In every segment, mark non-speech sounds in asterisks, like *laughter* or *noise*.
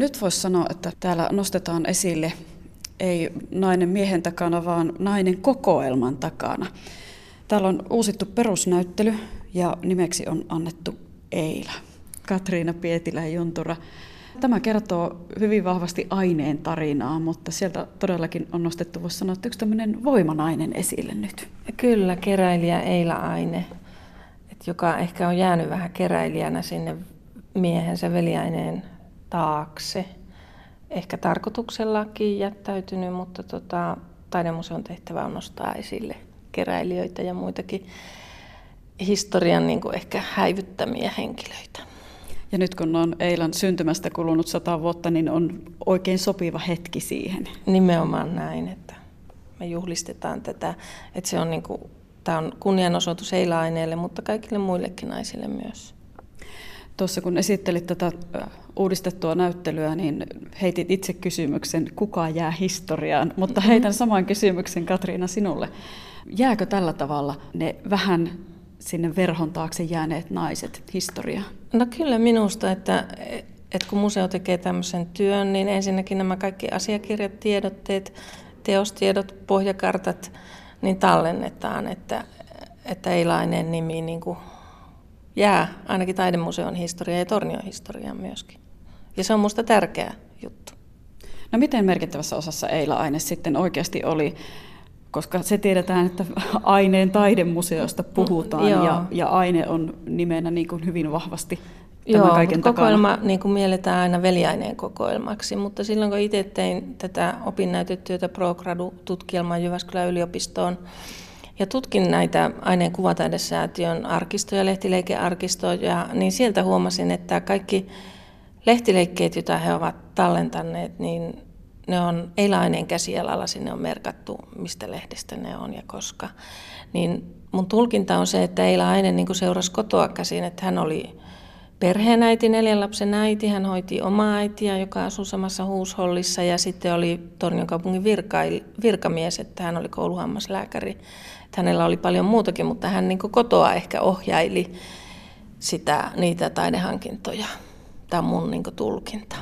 Nyt voisi sanoa, että täällä nostetaan esille ei nainen miehen takana, vaan nainen kokoelman takana. Täällä on uusittu perusnäyttely ja nimeksi on annettu Eila. Katriina Pietilä Juntura. Tämä kertoo hyvin vahvasti aineen tarinaa, mutta sieltä todellakin on nostettu, voisi sanoa, että yksi tämmöinen voimanainen esille nyt. Kyllä, keräilijä Eila Aine, joka ehkä on jäänyt vähän keräilijänä sinne miehensä veliaineen taakse. Ehkä tarkoituksellakin jättäytynyt, mutta tota, taidemuseon tehtävä on nostaa esille keräilijöitä ja muitakin historian niin kuin ehkä häivyttämiä henkilöitä. Ja nyt kun on Eilan syntymästä kulunut sata vuotta, niin on oikein sopiva hetki siihen. Nimenomaan näin, että me juhlistetaan tätä, että se on, niin kuin, tämä on kunnianosoitus Eila-aineelle, mutta kaikille muillekin naisille myös. Tuossa kun esittelit tätä uudistettua näyttelyä, niin heitit itse kysymyksen, kuka jää historiaan, mutta mm-hmm. heitän saman kysymyksen Katriina sinulle. Jääkö tällä tavalla ne vähän sinne verhon taakse jääneet naiset historiaan? No kyllä minusta, että, että kun museo tekee tämmöisen työn, niin ensinnäkin nämä kaikki asiakirjat, tiedotteet, teostiedot, pohjakartat, niin tallennetaan, että, että Eilainen nimi niin kuin jää ainakin taidemuseon historiaan ja Tornion historiaan myöskin. Ja se on minusta tärkeä juttu. No miten merkittävässä osassa Eila-aine sitten oikeasti oli koska se tiedetään, että *laughs* aineen taidemuseosta puhutaan ja, ja aine on nimenä niin kuin hyvin vahvasti Joo, kaiken kokoelma takana. niin kuin mielletään aina veliaineen kokoelmaksi, mutta silloin kun itse tein tätä opinnäytetyötä ProGradu-tutkielmaa Jyväskylän yliopistoon ja tutkin näitä aineen kuvataidesäätiön arkistoja, lehtileikearkistoja, niin sieltä huomasin, että kaikki lehtileikkeet, joita he ovat tallentaneet, niin ne on eilainen käsialalla, sinne on merkattu, mistä lehdestä ne on ja koska. Niin mun tulkinta on se, että Eilainen niin seurasi kotoa käsin, että hän oli perheenäiti, neljän lapsen äiti. Hän hoiti omaa äitiä, joka asui samassa huushollissa ja sitten oli Tornion kaupungin virka, virkamies, että hän oli kouluhammaslääkäri. Että hänellä oli paljon muutakin, mutta hän niin kotoa ehkä ohjaili sitä, niitä taidehankintoja. Tämä on mun niin tulkinta.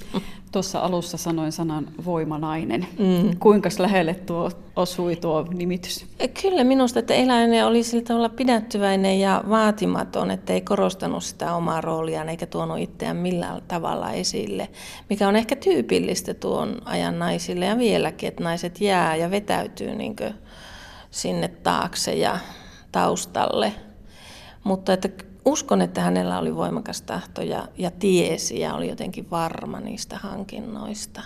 *laughs* Tuossa alussa sanoin sanan voimanainen. Mm. Kuinka lähelle tuo osui tuo nimitys? E, kyllä minusta, että eläinen oli sillä tavalla pidättyväinen ja vaatimaton, että ei korostanut sitä omaa rooliaan eikä tuonut itseään millään tavalla esille, mikä on ehkä tyypillistä tuon ajan naisille ja vieläkin, että naiset jää ja vetäytyy niin sinne taakse ja taustalle. Mutta että uskon, että hänellä oli voimakas tahto ja, ja tiesi ja oli jotenkin varma niistä hankinnoista.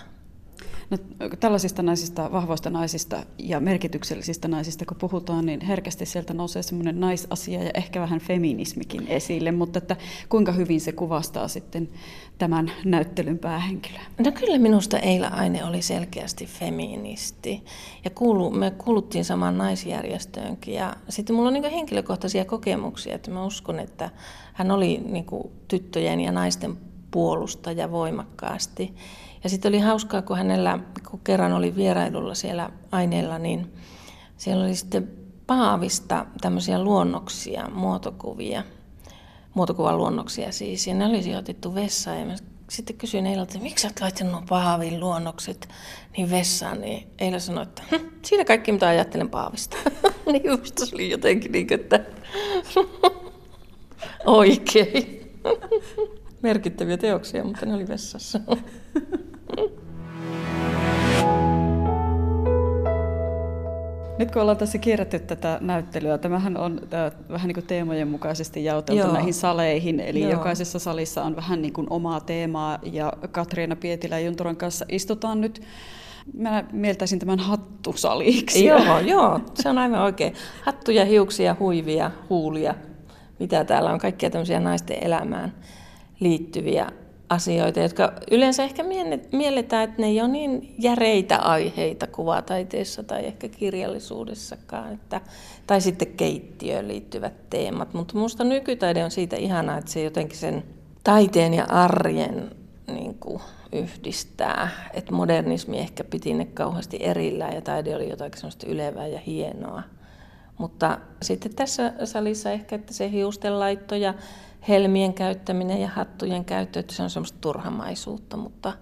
No, tällaisista naisista, vahvoista naisista ja merkityksellisistä naisista, kun puhutaan, niin herkästi sieltä nousee semmoinen naisasia ja ehkä vähän feminismikin esille, mutta että kuinka hyvin se kuvastaa sitten tämän näyttelyn päähenkilöä? No kyllä minusta Eila Aine oli selkeästi feministi ja kuulu, me kuuluttiin samaan naisjärjestöönkin ja sitten mulla on niin henkilökohtaisia kokemuksia, että mä uskon, että hän oli niin tyttöjen ja naisten puolustaja voimakkaasti. Ja sitten oli hauskaa, kun hänellä, kun kerran oli vierailulla siellä aineella, niin siellä oli sitten Paavista tämmöisiä luonnoksia, muotokuvia, muotokuvan luonnoksia siis, ja ne oli sijoitettu vessaan. Ja mä sitten kysyin Eilalta, että miksi olet laittanut Paavin luonnokset niin vessaan, niin Eila sanoi, että hm, siinä kaikki mitä ajattelen Paavista. *laughs* niin musta se oli jotenkin niin että *laughs* oikein. *laughs* Merkittäviä teoksia, mutta ne oli vessassa. Nyt kun ollaan tässä kierrätty tätä näyttelyä, tämähän on tämä, vähän niin kuin teemojen mukaisesti jaoteltu Joo. näihin saleihin, eli Joo. jokaisessa salissa on vähän niin kuin omaa teemaa, ja Katriina Pietilä ja Junturan kanssa istutaan nyt Mä mieltäisin tämän hattusaliksi. Joo, joo, se on aivan oikein. Hattuja, hiuksia, huivia, huulia, mitä täällä on, kaikkia tämmöisiä naisten elämään liittyviä asioita, jotka yleensä ehkä mielletään, että ne ei ole niin järeitä aiheita kuvataiteessa tai ehkä kirjallisuudessakaan, että, tai sitten keittiöön liittyvät teemat. Mutta minusta nykytaide on siitä ihanaa, että se jotenkin sen taiteen ja arjen niin kuin, yhdistää. Että modernismi ehkä piti ne kauheasti erillään ja taide oli jotakin sellaista ylevää ja hienoa. Mutta sitten tässä salissa ehkä, että se hiustenlaitto ja helmien käyttäminen ja hattujen käyttö, että se on semmoista turhamaisuutta, mutta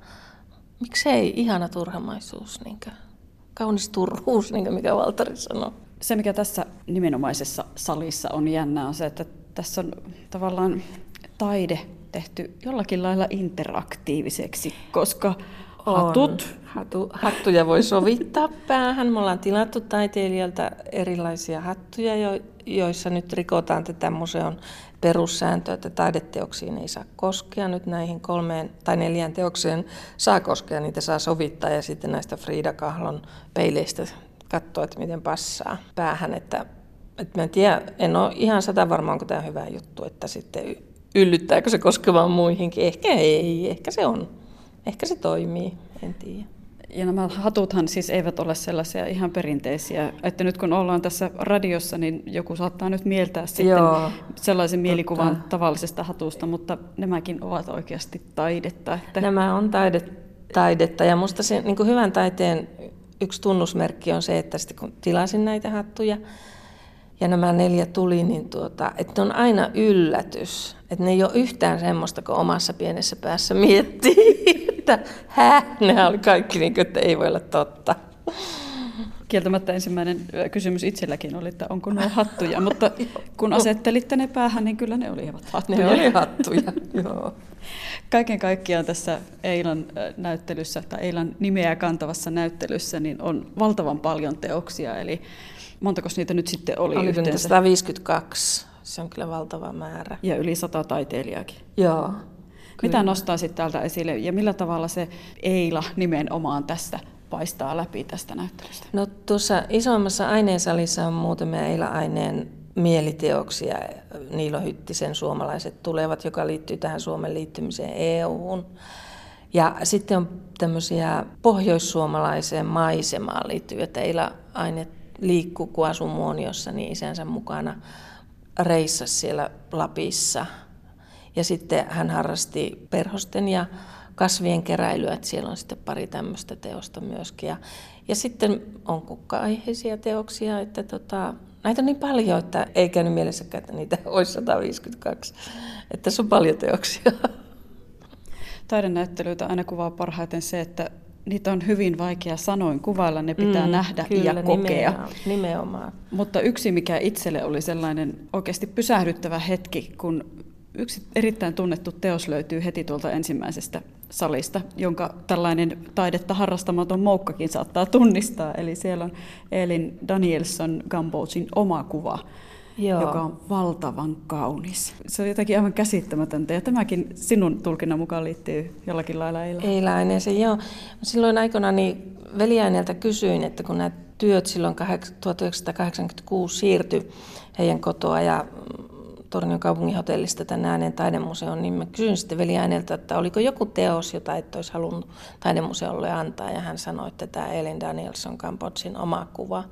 miksei ihana turhamaisuus, niin kuin, kaunis turhuus, niin kuin mikä Valtari sanoi. Se, mikä tässä nimenomaisessa salissa on jännä, on se, että tässä on tavallaan taide tehty jollakin lailla interaktiiviseksi, koska hatut... Hatu, hattuja voi sovittaa päähän. Me ollaan tilattu taiteilijalta erilaisia hattuja, jo, joissa nyt rikotaan tätä museon perussääntöä, että taideteoksiin ei saa koskea. Nyt näihin kolmeen tai neljään teokseen saa koskea, niitä saa sovittaa ja sitten näistä Frida Kahlon peileistä katsoa, että miten passaa päähän. Että, että mä en tiedä, en ole ihan sata varma, onko tämä hyvä juttu, että sitten yllyttääkö se koskemaan muihinkin. Ehkä ei, ehkä se on. Ehkä se toimii, en tiedä. Ja nämä hatuthan siis eivät ole sellaisia ihan perinteisiä, että nyt kun ollaan tässä radiossa, niin joku saattaa nyt mieltää sitten Joo, sellaisen mielikuvan totta. tavallisesta hatusta, mutta nämäkin ovat oikeasti taidetta. Että... Nämä on taide, taidetta ja minusta se niin kuin hyvän taiteen yksi tunnusmerkki on se, että sitten kun tilasin näitä hattuja, ja nämä neljä tuli, niin tuota, että on aina yllätys. Että ne ei ole yhtään semmoista, kun omassa pienessä päässä miettii, *laughs* että hä, ne oli kaikki niin kuin, että ei voi olla totta. Kieltämättä ensimmäinen kysymys itselläkin oli, että onko nuo hattuja, mutta kun asettelitte ne päähän, niin kyllä ne olivat hattuja. Ne oli hattuja, *laughs* joo. Kaiken kaikkiaan tässä Eilan näyttelyssä tai Eilan nimeä kantavassa näyttelyssä niin on valtavan paljon teoksia, eli Montako niitä nyt sitten oli, oli yhteensä? 152. Se on kyllä valtava määrä. Ja yli sata taiteilijaakin. Joo. Mitä nostaisit täältä esille ja millä tavalla se Eila nimenomaan tästä paistaa läpi tästä näyttelystä? No tuossa isommassa aineensalissa on muutamia Eila-aineen mieliteoksia. Niilo Hyttisen suomalaiset tulevat, joka liittyy tähän Suomen liittymiseen EU-hun. Ja sitten on tämmöisiä pohjoissuomalaiseen maisemaan liittyviä Eila-aineet liikkuu, kun asui Muoniossa, niin isänsä mukana reissasi siellä Lapissa. Ja sitten hän harrasti perhosten ja kasvien keräilyä, että siellä on sitten pari tämmöistä teosta myöskin. Ja, ja sitten on kukka-aiheisia teoksia, että tota, näitä on niin paljon, että ei käynyt mielessäkään, että niitä *laughs* olisi 152. Että tässä on paljon teoksia. *laughs* Taidenäyttelyitä aina kuvaa parhaiten se, että niitä on hyvin vaikea sanoin kuvailla, ne pitää mm, nähdä kyllä, ja kokea. Nimenomaan. Mutta yksi, mikä itselle oli sellainen oikeasti pysähdyttävä hetki, kun yksi erittäin tunnettu teos löytyy heti tuolta ensimmäisestä salista, jonka tällainen taidetta harrastamaton moukkakin saattaa tunnistaa. Eli siellä on Elin Danielson Gambousin oma kuva Joo. joka on valtavan kaunis. Se on jotakin aivan käsittämätöntä ja tämäkin sinun tulkinnan mukaan liittyy jollakin lailla eilaan. Eilainen se, joo. Silloin aikana niin veliäineltä kysyin, että kun nämä työt silloin 1986 siirtyi heidän kotoa ja Tornion kaupungin hotellista tänne ääneen taidemuseoon, niin mä kysyin sitten veliäineltä, että oliko joku teos, jota et olisi halunnut taidemuseolle antaa, ja hän sanoi, että tämä Ellen Danielson Kambodsin oma kuva.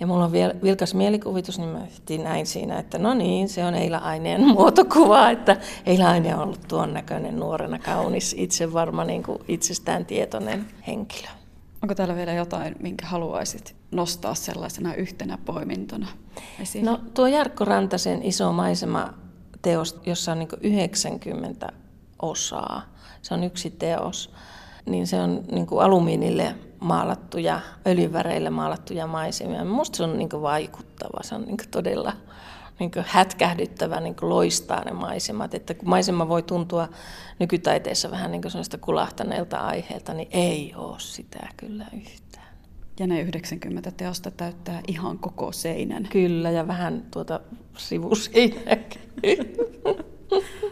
Ja mulla on vielä vilkas mielikuvitus, niin mä näin siinä, että no niin, se on Eila-aineen *laughs* muotokuva, että Eila-aine on ollut tuon näköinen nuorena kaunis, itse varma niin kuin itsestään tietoinen henkilö. Onko täällä vielä jotain, minkä haluaisit nostaa sellaisena yhtenä poimintona esiin? No tuo Jarkko Rantasen iso maisema teos, jossa on niin 90 osaa. Se on yksi teos. Niin se on niin alumiinille maalattuja, öljyväreillä maalattuja maisemia. Minusta se on niin vaikuttava, se on niin todella niin hätkähdyttävä, niin loistaa ne maisemat. Että kun maisema voi tuntua nykytaiteessa vähän niin sellaista kulahtaneelta aiheelta, niin ei ole sitä kyllä yhtään. Ja ne 90 teosta täyttää ihan koko seinän. Kyllä, ja vähän tuota sivuseinääkin. *laughs*